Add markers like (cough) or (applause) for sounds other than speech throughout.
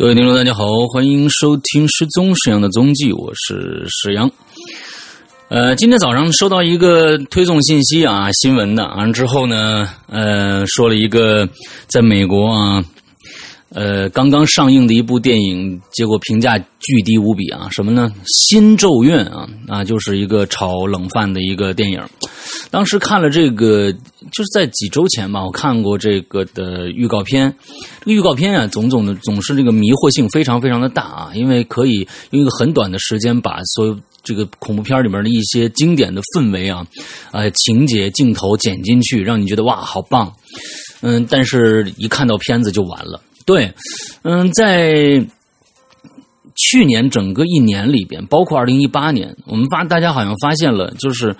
各位听众，大家好，欢迎收听《失踪沈阳的踪迹》，我是石阳。呃，今天早上收到一个推送信息啊，新闻的，完了之后呢，呃，说了一个在美国啊。呃，刚刚上映的一部电影，结果评价巨低无比啊！什么呢？《新咒怨》啊啊，就是一个炒冷饭的一个电影。当时看了这个，就是在几周前吧，我看过这个的预告片。这个预告片啊，总总的总是这个迷惑性非常非常的大啊，因为可以用一个很短的时间把所有这个恐怖片里面的一些经典的氛围啊、呃情节、镜头剪进去，让你觉得哇，好棒。嗯，但是 (laughs) 一看到片子就完了。对，嗯，在去年整个一年里边，包括二零一八年，我们发大家好像发现了，就是，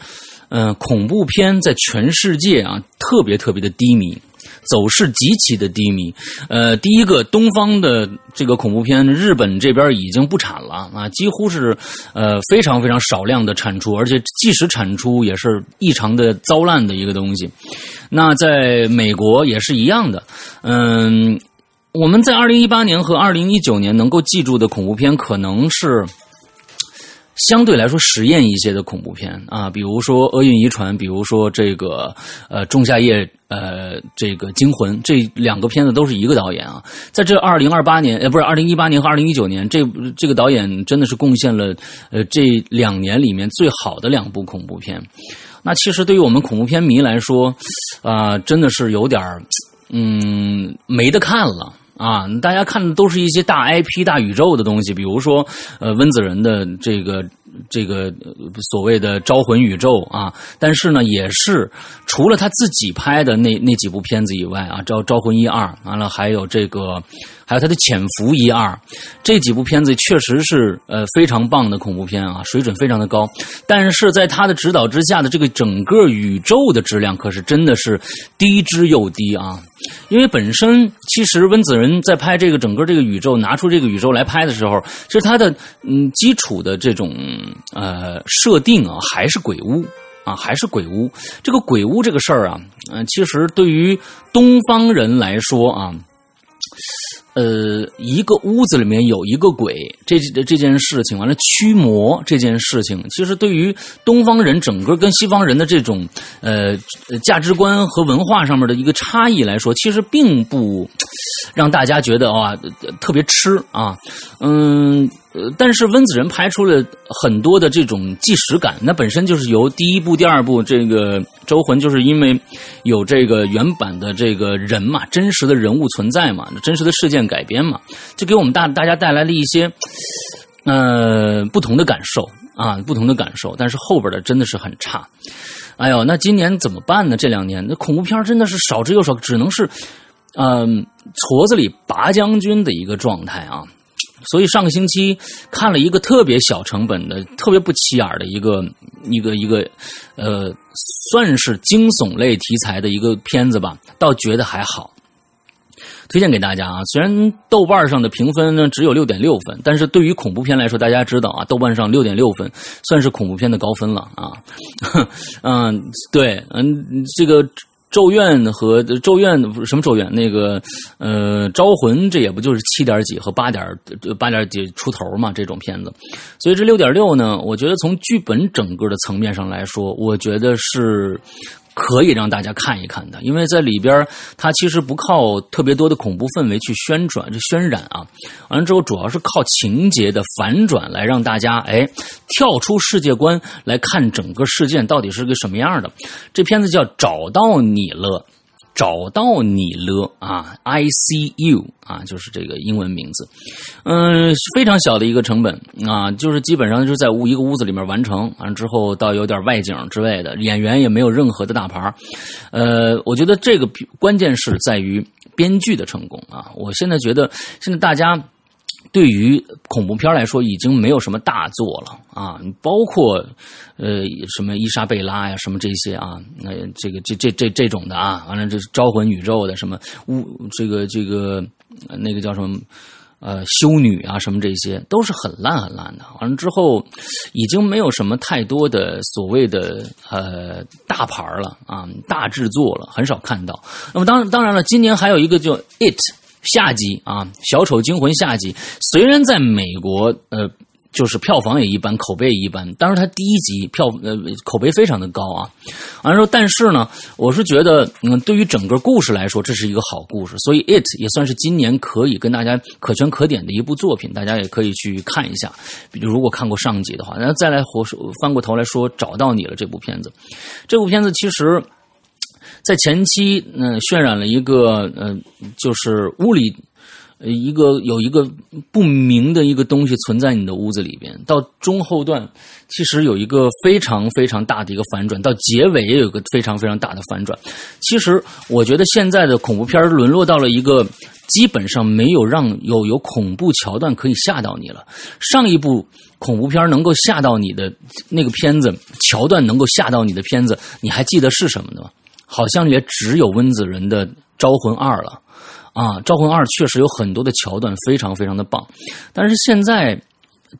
嗯，恐怖片在全世界啊，特别特别的低迷，走势极其的低迷。呃，第一个，东方的这个恐怖片，日本这边已经不产了啊，几乎是呃非常非常少量的产出，而且即使产出也是异常的糟烂的一个东西。那在美国也是一样的，嗯。我们在二零一八年和二零一九年能够记住的恐怖片，可能是相对来说实验一些的恐怖片啊，比如说《厄运遗传》，比如说这个呃《仲夏夜》，呃这个《惊魂》，这两个片子都是一个导演啊。在这二零二八年，呃不是二零一八年和二零一九年，这这个导演真的是贡献了呃这两年里面最好的两部恐怖片。那其实对于我们恐怖片迷来说，啊真的是有点嗯没得看了。啊，大家看的都是一些大 IP、大宇宙的东西，比如说，呃，温子仁的这个这个所谓的招魂宇宙啊。但是呢，也是除了他自己拍的那那几部片子以外啊，招招魂一二，完了还有这个。还有他的潜伏一二，这几部片子确实是呃非常棒的恐怖片啊，水准非常的高。但是在他的指导之下的这个整个宇宙的质量可是真的是低之又低啊！因为本身其实温子仁在拍这个整个这个宇宙拿出这个宇宙来拍的时候，其实他的嗯基础的这种呃设定啊还是鬼屋啊还是鬼屋。这个鬼屋这个事儿啊，嗯其实对于东方人来说啊。呃，一个屋子里面有一个鬼，这这件事情完了驱魔这件事情，其实对于东方人整个跟西方人的这种呃价值观和文化上面的一个差异来说，其实并不让大家觉得啊特别吃啊，嗯。呃，但是温子仁拍出了很多的这种纪实感，那本身就是由第一部、第二部这个《招魂》，就是因为有这个原版的这个人嘛，真实的人物存在嘛，真实的事件改编嘛，就给我们大大家带来了一些呃不同的感受啊，不同的感受。但是后边的真的是很差，哎呦，那今年怎么办呢？这两年那恐怖片真的是少之又少，只能是嗯矬子里拔将军的一个状态啊。所以上个星期看了一个特别小成本的、特别不起眼的一个一个一个，呃，算是惊悚类题材的一个片子吧，倒觉得还好，推荐给大家啊。虽然豆瓣上的评分呢只有六点六分，但是对于恐怖片来说，大家知道啊，豆瓣上六点六分算是恐怖片的高分了啊。(laughs) 嗯，对，嗯，这个。咒怨和咒怨什么咒怨？那个呃，招魂这也不就是七点几和八点八点几出头嘛？这种片子，所以这六点六呢，我觉得从剧本整个的层面上来说，我觉得是。可以让大家看一看的，因为在里边它其实不靠特别多的恐怖氛围去宣传、渲染啊，完了之后主要是靠情节的反转来让大家哎跳出世界观来看整个事件到底是个什么样的。这片子叫《找到你了》。找到你了啊！I see you 啊，就是这个英文名字。嗯，非常小的一个成本啊，就是基本上就是在屋一个屋子里面完成。完之后，到有点外景之类的，演员也没有任何的大牌呃，我觉得这个关键是在于编剧的成功啊。我现在觉得，现在大家。对于恐怖片来说，已经没有什么大作了啊！包括呃什么伊莎贝拉呀，什么这些啊，那这个这这这这种的啊，完了这招魂宇宙的什么巫这个这个那个叫什么呃修女啊，什么这些都是很烂很烂的。完了之后，已经没有什么太多的所谓的呃大牌了啊，大制作了，很少看到。那么当当然了，今年还有一个叫 It。下集啊，《小丑惊魂》下集，虽然在美国呃。就是票房也一般，口碑也一般。当然，它第一集票呃口碑非常的高啊。完了说，但是呢，我是觉得，嗯，对于整个故事来说，这是一个好故事。所以，It 也算是今年可以跟大家可圈可点的一部作品，大家也可以去看一下。比如，如果看过上集的话，那再来回翻过头来说，找到你了这部片子。这部片子其实，在前期嗯渲染了一个嗯，就是屋里。一个有一个不明的一个东西存在你的屋子里边，到中后段其实有一个非常非常大的一个反转，到结尾也有个非常非常大的反转。其实我觉得现在的恐怖片沦落到了一个基本上没有让有有恐怖桥段可以吓到你了。上一部恐怖片能够吓到你的那个片子桥段能够吓到你的片子，你还记得是什么的吗？好像也只有温子仁的《招魂二》了。啊，《招魂二》确实有很多的桥段非常非常的棒，但是现在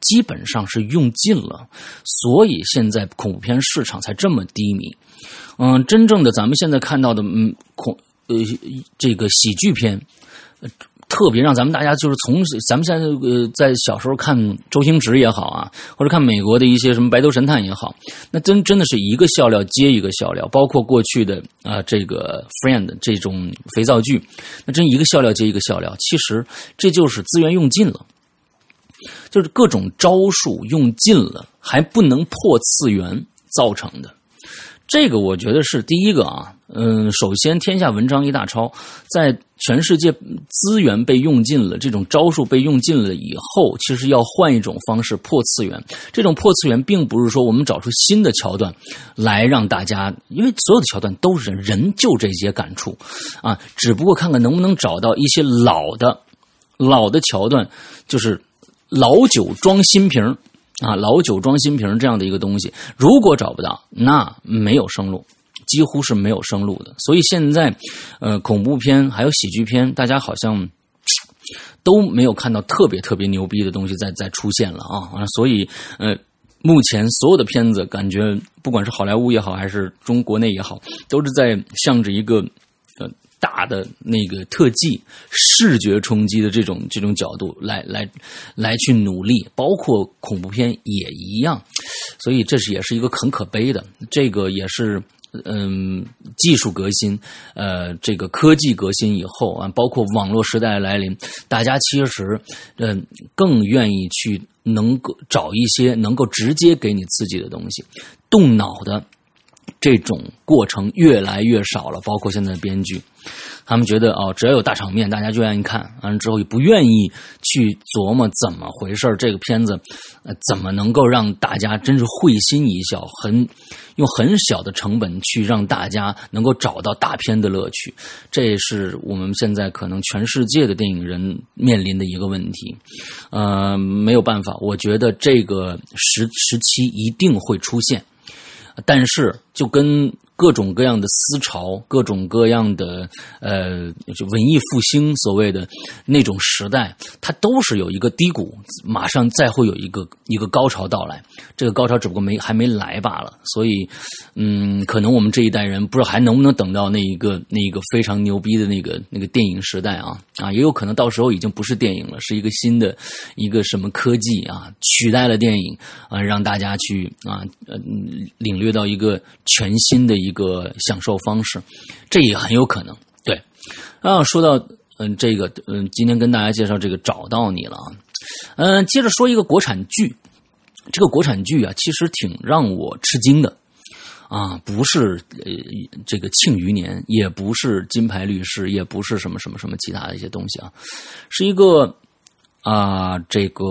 基本上是用尽了，所以现在恐怖片市场才这么低迷。嗯，真正的咱们现在看到的，嗯，恐呃这个喜剧片。特别让咱们大家就是从咱们现在呃在小时候看周星驰也好啊，或者看美国的一些什么白头神探也好，那真真的是一个笑料接一个笑料，包括过去的啊这个 Friend 这种肥皂剧，那真一个笑料接一个笑料。其实这就是资源用尽了，就是各种招数用尽了，还不能破次元造成的。这个我觉得是第一个啊。嗯，首先天下文章一大抄，在全世界资源被用尽了，这种招数被用尽了以后，其实要换一种方式破次元。这种破次元，并不是说我们找出新的桥段来让大家，因为所有的桥段都是人就这些感触啊，只不过看看能不能找到一些老的老的桥段，就是老酒装新瓶啊，老酒装新瓶这样的一个东西。如果找不到，那没有生路。几乎是没有生路的，所以现在，呃，恐怖片还有喜剧片，大家好像 (tsk) 都没有看到特别特别牛逼的东西在在出现了啊！所以，呃，目前所有的片子，感觉不管是好莱坞也好，还是中国内也好，都是在向着一个呃大的那个特技、视觉冲击的这种这种角度来来来去努力，包括恐怖片也一样。所以，这是也是一个很可悲的，这个也是。嗯，技术革新，呃，这个科技革新以后啊，包括网络时代来临，大家其实嗯更愿意去能够找一些能够直接给你刺激的东西，动脑的这种过程越来越少了。包括现在的编剧，他们觉得哦，只要有大场面，大家就愿意看，完了之后也不愿意去琢磨怎么回事这个片子呃怎么能够让大家真是会心一笑，很。用很小的成本去让大家能够找到大片的乐趣，这也是我们现在可能全世界的电影人面临的一个问题。呃，没有办法，我觉得这个时时期一定会出现，但是就跟。各种各样的思潮，各种各样的呃，就文艺复兴所谓的那种时代，它都是有一个低谷，马上再会有一个一个高潮到来。这个高潮只不过没还没来罢了。所以，嗯，可能我们这一代人不知道还能不能等到那一个那一个非常牛逼的那个那个电影时代啊啊，也有可能到时候已经不是电影了，是一个新的一个什么科技啊取代了电影啊，让大家去啊呃领略到一个全新的一。一个享受方式，这也很有可能。对，啊，说到嗯，这个嗯，今天跟大家介绍这个找到你了啊，嗯，接着说一个国产剧，这个国产剧啊，其实挺让我吃惊的。啊，不是呃这个庆余年，也不是金牌律师，也不是什么什么什么其他的一些东西啊，是一个啊这个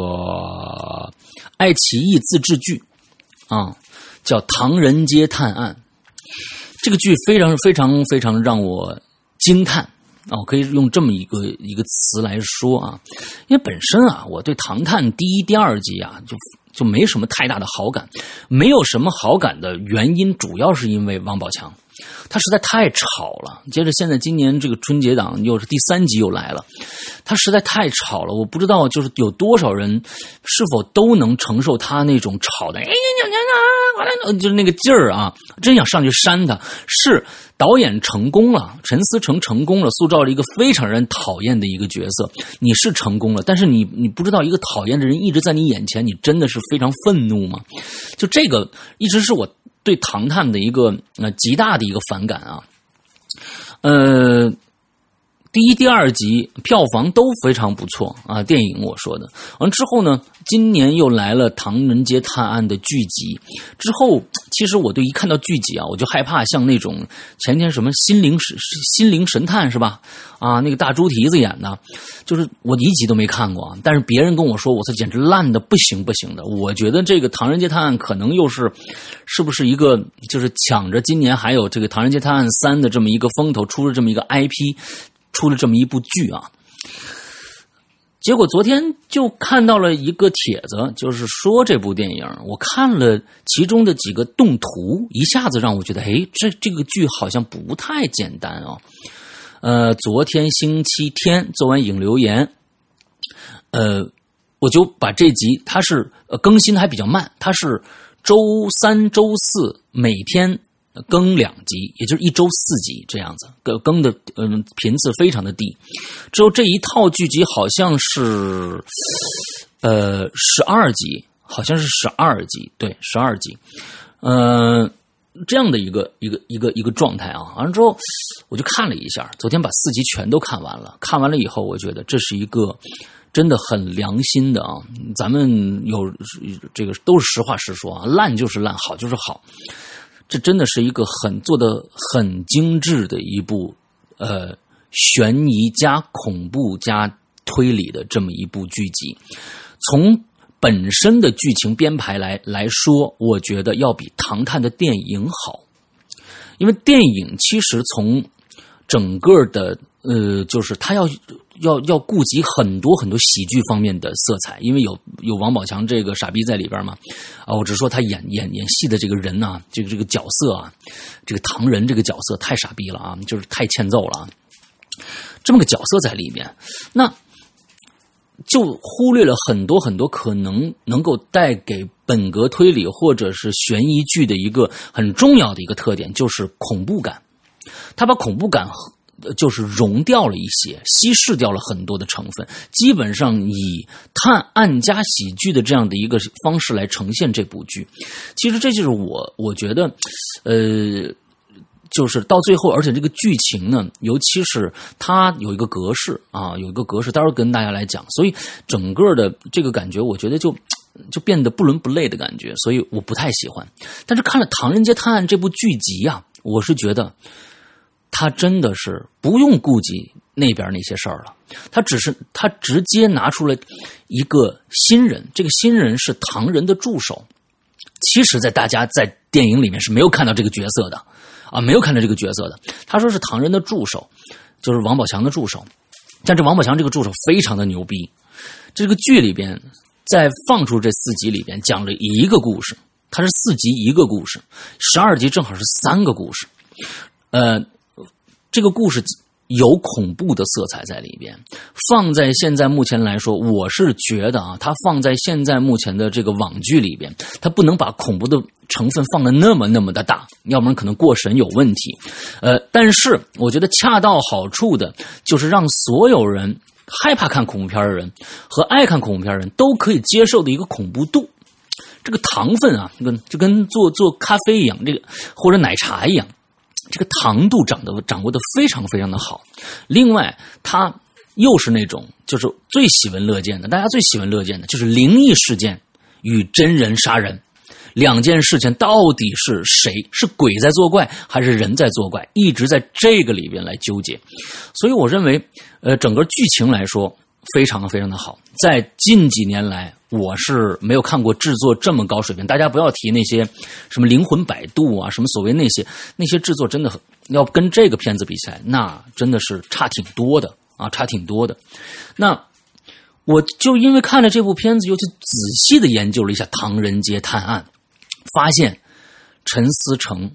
爱奇艺自制剧啊，叫《唐人街探案》。这个剧非常非常非常让我惊叹啊！可以用这么一个一个词来说啊，因为本身啊，我对《唐探》第一、第二季啊，就就没什么太大的好感。没有什么好感的原因，主要是因为王宝强，他实在太吵了。接着，现在今年这个春节档又是第三集又来了，他实在太吵了。我不知道就是有多少人是否都能承受他那种吵的哎呀呀呀呀就是那个劲儿啊，真想上去扇他。是导演成功了，陈思诚成功了，塑造了一个非常让人讨厌的一个角色。你是成功了，但是你你不知道一个讨厌的人一直在你眼前，你真的是非常愤怒吗？就这个一直是我对《唐探》的一个呃极大的一个反感啊，呃。第一、第二集票房都非常不错啊！电影我说的完之后呢，今年又来了《唐人街探案》的剧集。之后，其实我对一看到剧集啊，我就害怕，像那种前天什么《心灵神心灵神探》是吧？啊，那个大猪蹄子演的，就是我一集都没看过。但是别人跟我说，我操，简直烂的不行不行的。我觉得这个《唐人街探案》可能又是是不是一个，就是抢着今年还有这个《唐人街探案三》的这么一个风头，出了这么一个 IP。出了这么一部剧啊，结果昨天就看到了一个帖子，就是说这部电影，我看了其中的几个动图，一下子让我觉得，哎，这这个剧好像不太简单哦。呃，昨天星期天做完影留言，呃，我就把这集，它是呃更新的还比较慢，它是周三、周四每天。更两集，也就是一周四集这样子，更更的嗯频次非常的低。之后这一套剧集好像是呃十二集，好像是十二集，对，十二集，嗯，这样的一个一个一个一个状态啊。完了之后，我就看了一下，昨天把四集全都看完了。看完了以后，我觉得这是一个真的很良心的啊。咱们有这个都是实话实说啊，烂就是烂，好就是好。这真的是一个很做的很精致的一部，呃，悬疑加恐怖加推理的这么一部剧集。从本身的剧情编排来来说，我觉得要比《唐探》的电影好，因为电影其实从整个的呃，就是它要。要要顾及很多很多喜剧方面的色彩，因为有有王宝强这个傻逼在里边嘛，啊，我只说他演演演戏的这个人啊，这个这个角色啊，这个唐人这个角色太傻逼了啊，就是太欠揍了啊，这么个角色在里面，那就忽略了很多很多可能能够带给本格推理或者是悬疑剧的一个很重要的一个特点，就是恐怖感，他把恐怖感和。就是融掉了一些，稀释掉了很多的成分，基本上以探案加喜剧的这样的一个方式来呈现这部剧。其实这就是我我觉得，呃，就是到最后，而且这个剧情呢，尤其是它有一个格式啊，有一个格式，待会儿跟大家来讲。所以整个的这个感觉，我觉得就就变得不伦不类的感觉，所以我不太喜欢。但是看了《唐人街探案》这部剧集呀，我是觉得。他真的是不用顾及那边那些事儿了，他只是他直接拿出了一个新人，这个新人是唐人的助手。其实，在大家在电影里面是没有看到这个角色的啊，没有看到这个角色的。他说是唐人的助手，就是王宝强的助手。但这王宝强这个助手非常的牛逼。这个剧里边在放出这四集里边讲了一个故事，它是四集一个故事，十二集正好是三个故事，呃。这个故事有恐怖的色彩在里边，放在现在目前来说，我是觉得啊，它放在现在目前的这个网剧里边，它不能把恐怖的成分放的那么那么的大，要不然可能过审有问题。呃，但是我觉得恰到好处的，就是让所有人害怕看恐怖片的人和爱看恐怖片的人都可以接受的一个恐怖度。这个糖分啊，跟就跟做做咖啡一样，这个或者奶茶一样。这个糖度掌的掌握的非常非常的好，另外，它又是那种就是最喜闻乐见的，大家最喜闻乐见的就是灵异事件与真人杀人。两件事情，到底是谁？是鬼在作怪，还是人在作怪，一直在这个里边来纠结。所以我认为，呃，整个剧情来说非常非常的好，在近几年来。我是没有看过制作这么高水平，大家不要提那些什么灵魂摆渡啊，什么所谓那些那些制作，真的很要跟这个片子比起来，那真的是差挺多的啊，差挺多的。那我就因为看了这部片子，又去仔细的研究了一下《唐人街探案》，发现陈思诚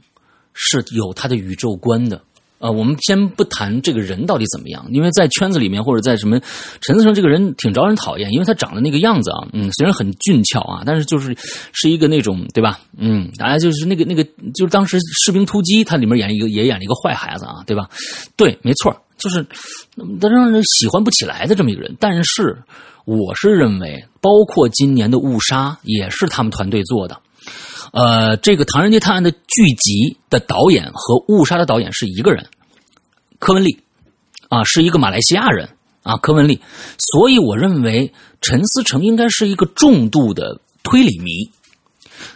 是有他的宇宙观的，呃，我们先不谈这个人到底怎么样，因为在圈子里面或者在什么陈思诚这个人挺招人讨厌，因为他长得那个样子啊，嗯，虽然很俊俏啊，但是就是是一个那种对吧？嗯，大家就是那个那个，就是当时《士兵突击》他里面演一个也演了一个坏孩子啊，对吧？对，没错，就是他让人喜欢不起来的这么一个人。但是我是认为，包括今年的《误杀》也是他们团队做的。呃，这个《唐人街探案》的剧集的导演和《误杀》的导演是一个人，柯文利，啊，是一个马来西亚人啊，柯文利。所以我认为陈思诚应该是一个重度的推理迷。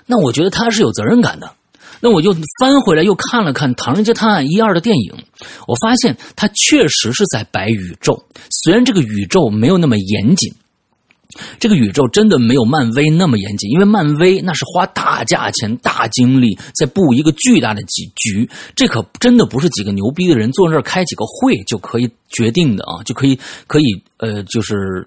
那我觉得他是有责任感的。那我就翻回来又看了看《唐人街探案》一二的电影，我发现他确实是在摆宇宙，虽然这个宇宙没有那么严谨。这个宇宙真的没有漫威那么严谨，因为漫威那是花大价钱、大精力在布一个巨大的局局，这可真的不是几个牛逼的人坐那儿开几个会就可以决定的啊，就可以可以呃，就是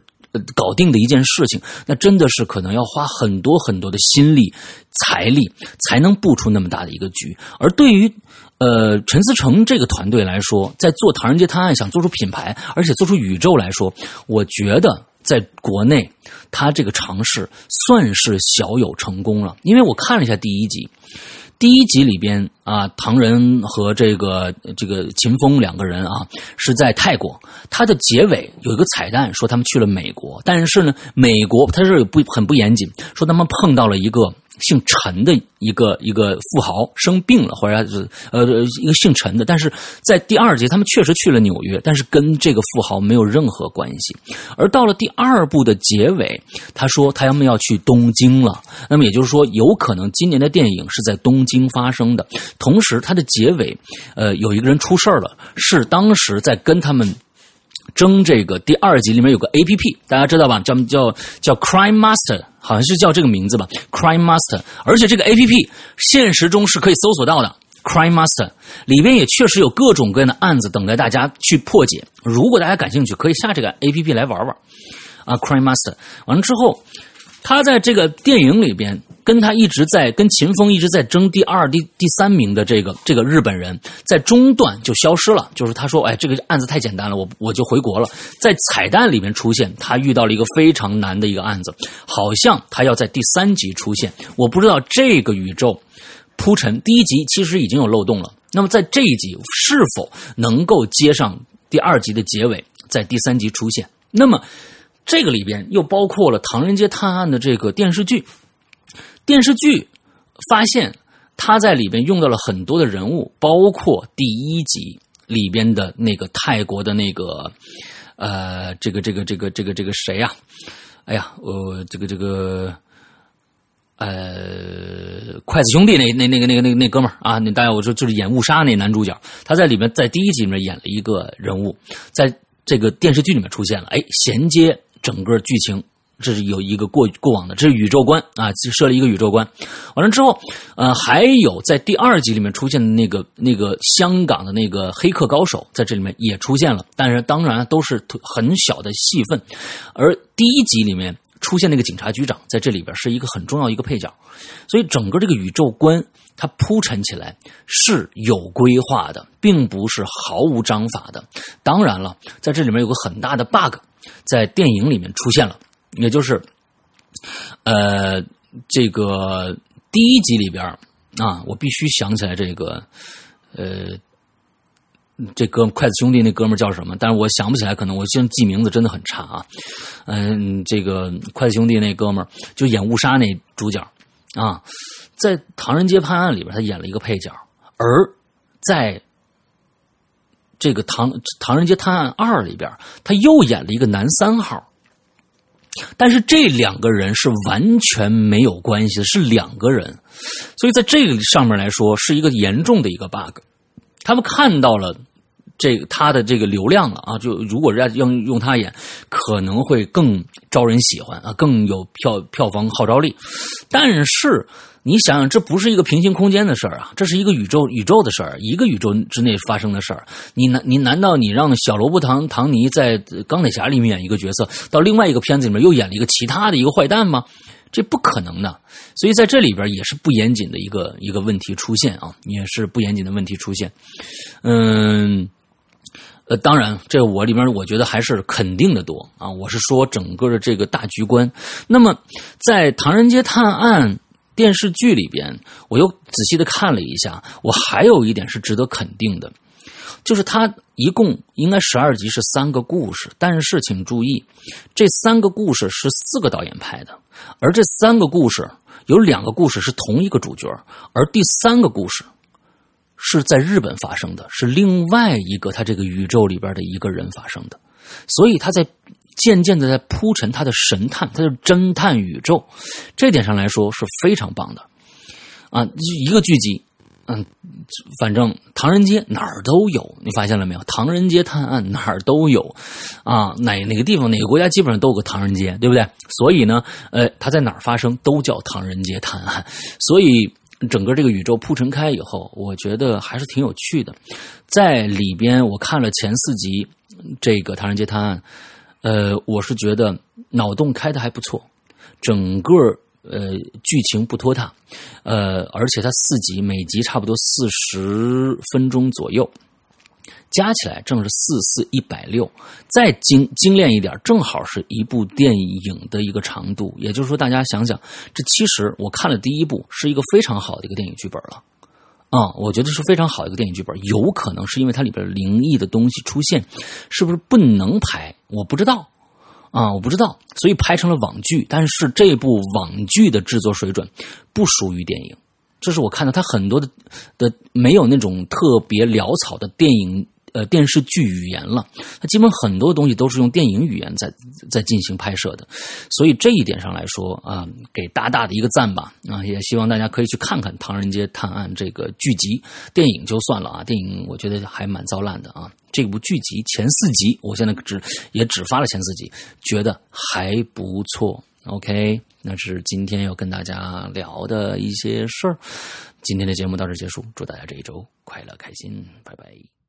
搞定的一件事情。那真的是可能要花很多很多的心力、财力才能布出那么大的一个局。而对于呃陈思诚这个团队来说，在做《唐人街探案》想做出品牌，而且做出宇宙来说，我觉得。在国内，他这个尝试算是小有成功了。因为我看了一下第一集，第一集里边啊，唐人和这个这个秦风两个人啊是在泰国。他的结尾有一个彩蛋，说他们去了美国，但是呢，美国他是不很不严谨，说他们碰到了一个。姓陈的一个一个富豪生病了，或者是呃一个姓陈的，但是在第二集他们确实去了纽约，但是跟这个富豪没有任何关系。而到了第二部的结尾，他说他们要去东京了，那么也就是说，有可能今年的电影是在东京发生的。同时，它的结尾，呃，有一个人出事了，是当时在跟他们。争这个第二集里面有个 A P P，大家知道吧？叫叫叫 Crime Master，好像是叫这个名字吧？Crime Master，而且这个 A P P 现实中是可以搜索到的。Crime Master 里边也确实有各种各样的案子等待大家去破解。如果大家感兴趣，可以下这个 A P P 来玩玩。啊，Crime Master，完了之后，他在这个电影里边。跟他一直在跟秦风一直在争第二、第第三名的这个这个日本人，在中段就消失了。就是他说：“哎，这个案子太简单了，我我就回国了。”在彩蛋里面出现，他遇到了一个非常难的一个案子，好像他要在第三集出现。我不知道这个宇宙铺陈第一集其实已经有漏洞了。那么在这一集是否能够接上第二集的结尾，在第三集出现？那么这个里边又包括了《唐人街探案》的这个电视剧。电视剧发现他在里边用到了很多的人物，包括第一集里边的那个泰国的那个呃，这个这个这个这个这个谁呀？哎呀，呃，这个这个呃，筷子兄弟那那那个那个那个那哥们儿啊，那大家我说就是演误杀那男主角，他在里面在第一集里面演了一个人物，在这个电视剧里面出现了，哎，衔接整个剧情。这是有一个过过往的，这是宇宙观啊，设了一个宇宙观。完了之后，呃，还有在第二集里面出现的那个那个香港的那个黑客高手，在这里面也出现了，但是当然都是很小的戏份。而第一集里面出现那个警察局长，在这里边是一个很重要一个配角。所以整个这个宇宙观它铺陈起来是有规划的，并不是毫无章法的。当然了，在这里面有个很大的 bug，在电影里面出现了。也就是，呃，这个第一集里边啊，我必须想起来这个，呃，这哥筷子兄弟那哥们叫什么？但是我想不起来，可能我现在记名字真的很差啊。嗯，这个筷子兄弟那哥们就演误杀那主角啊，在《唐人街判案》里边，他演了一个配角，而在这个《唐唐人街探案二》里边，他又演了一个男三号。但是这两个人是完全没有关系的，是两个人，所以在这个上面来说是一个严重的一个 bug。他们看到了这个他的这个流量了啊，就如果要用用他演，可能会更招人喜欢啊，更有票票房号召力。但是。你想想，这不是一个平行空间的事儿啊，这是一个宇宙宇宙的事儿，一个宇宙之内发生的事儿。你难，你难道你让小萝卜唐唐尼在钢铁侠里面演一个角色，到另外一个片子里面又演了一个其他的一个坏蛋吗？这不可能的。所以在这里边也是不严谨的一个一个问题出现啊，也是不严谨的问题出现。嗯，呃，当然，这我里面我觉得还是肯定的多啊。我是说整个的这个大局观。那么在《唐人街探案》电视剧里边，我又仔细的看了一下，我还有一点是值得肯定的。就是它一共应该十二集是三个故事，但是请注意，这三个故事是四个导演拍的，而这三个故事有两个故事是同一个主角，而第三个故事是在日本发生的，是另外一个他这个宇宙里边的一个人发生的，所以他在渐渐的在铺陈他的神探，他的侦探宇宙，这点上来说是非常棒的啊，一个剧集。嗯，反正唐人街哪儿都有，你发现了没有？唐人街探案哪儿都有，啊，哪哪个地方哪个国家基本上都有个唐人街，对不对？所以呢，呃，它在哪儿发生都叫唐人街探案。所以整个这个宇宙铺陈开以后，我觉得还是挺有趣的。在里边我看了前四集这个唐人街探案，呃，我是觉得脑洞开的还不错，整个。呃，剧情不拖沓，呃，而且它四集，每集差不多四十分钟左右，加起来正是四四一百六，再精精炼一点，正好是一部电影的一个长度。也就是说，大家想想，这其实我看了第一部，是一个非常好的一个电影剧本了，啊，我觉得是非常好的一个电影剧本。有可能是因为它里边灵异的东西出现，是不是不能拍？我不知道。啊，我不知道，所以拍成了网剧。但是这部网剧的制作水准不属于电影，这是我看到它很多的的没有那种特别潦草的电影。呃，电视剧语言了，它基本很多东西都是用电影语言在在进行拍摄的，所以这一点上来说啊，给大大的一个赞吧啊！也希望大家可以去看看《唐人街探案》这个剧集，电影就算了啊，电影我觉得还蛮糟烂的啊。这部剧集前四集，我现在只也只发了前四集，觉得还不错。OK，那是今天要跟大家聊的一些事儿。今天的节目到这结束，祝大家这一周快乐开心，拜拜。